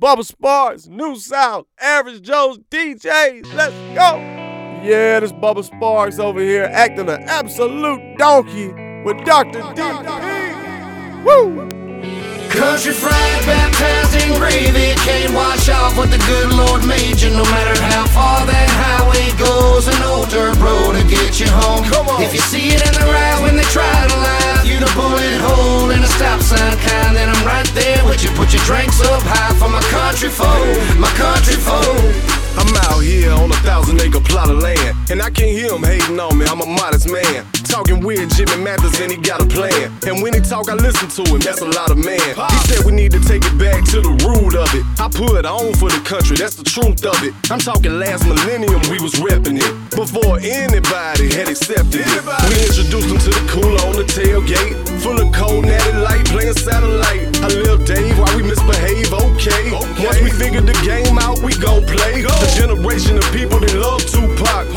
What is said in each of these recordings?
Bubba Sparks, New South, Average Joe's DJs. Let's go. Yeah, this Bubba Sparks over here acting an absolute donkey with Dr. DP. Woo! Country fried, baptized in gravy Can't wash off what the good Lord made you No matter how far can't hear him hating on me. I'm a modest man. Talking weird Jimmy Mathers, and he got a plan. And when he talk, I listen to him. That's a lot of man. He said we need to take it back to the root of it. I put on for the country, that's the truth of it. I'm talking last millennium, we was repping it before anybody had accepted it. We introduced them to the cooler on the tailgate, full of cold natty light, playing satellite. I live Dave while we misbehave, okay. Once we figured the game out, we gon' play. The generation of people that love Tupac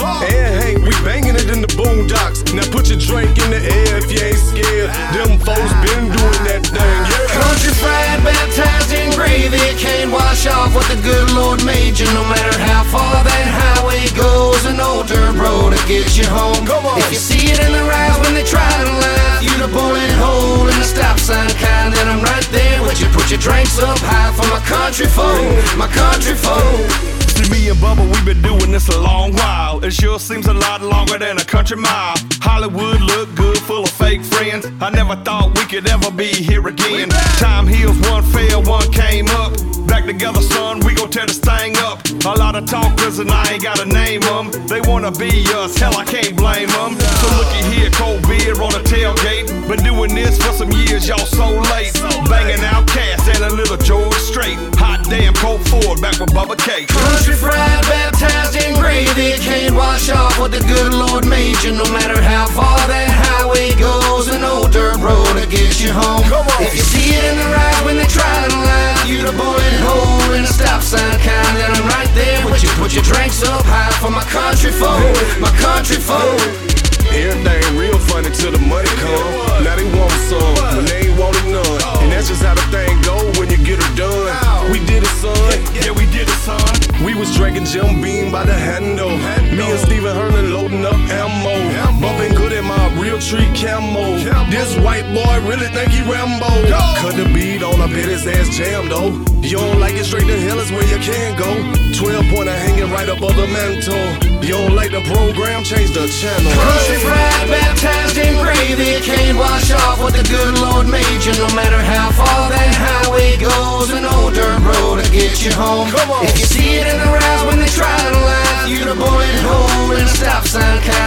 sign kind Then I'm right there with you Put your drinks up high for my country folk My country folk See me and Bubba, we've been doing this a long while. It sure seems a lot longer than a country mile. Hollywood look good, full of fake friends. I never thought we could ever be here again. Time heals, one fell, one came up. Back together, son, we tear this thing up. A lot of talkers and I ain't gotta name them. They wanna be us, hell, I can't blame them. So looky here, cold beer on the tailgate. Been doing this for some years, y'all so late. Banging out Cash and a little George Strait. Hot damn, Colt Ford back with Bubba K. Country fried, baptized in gravy Can't wash off what the good Lord made you No matter how far that highway goes An old dirt road to get you home Come on. If you see it in the drinks up high for my country folk My country folk Everything real funny till the money come. Now they want some when they ain't wanted none. And that's just how the thing go when you get her done. We did it, son. Yeah, we did it, son. We was drinking Jim Beam by the handle. Me and Steven Hernan loading up ammo. Bumping good in my Realtree camo. This white boy really think he Rambo. Cut the beat on, I bet his ass jam though. You don't like it straight to hell is where you can go. 12 pointer hanging right above the mantle. You don't like the program, change the channel. Country fried, baptized in gravy Can't wash off what the good Lord made you No matter how far that highway goes An old dirt road to get you home Come on. If you see it in their eyes when they try to laugh You the bullet hole in a stop sign kind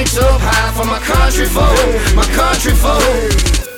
drinks up high for my country folk My country folk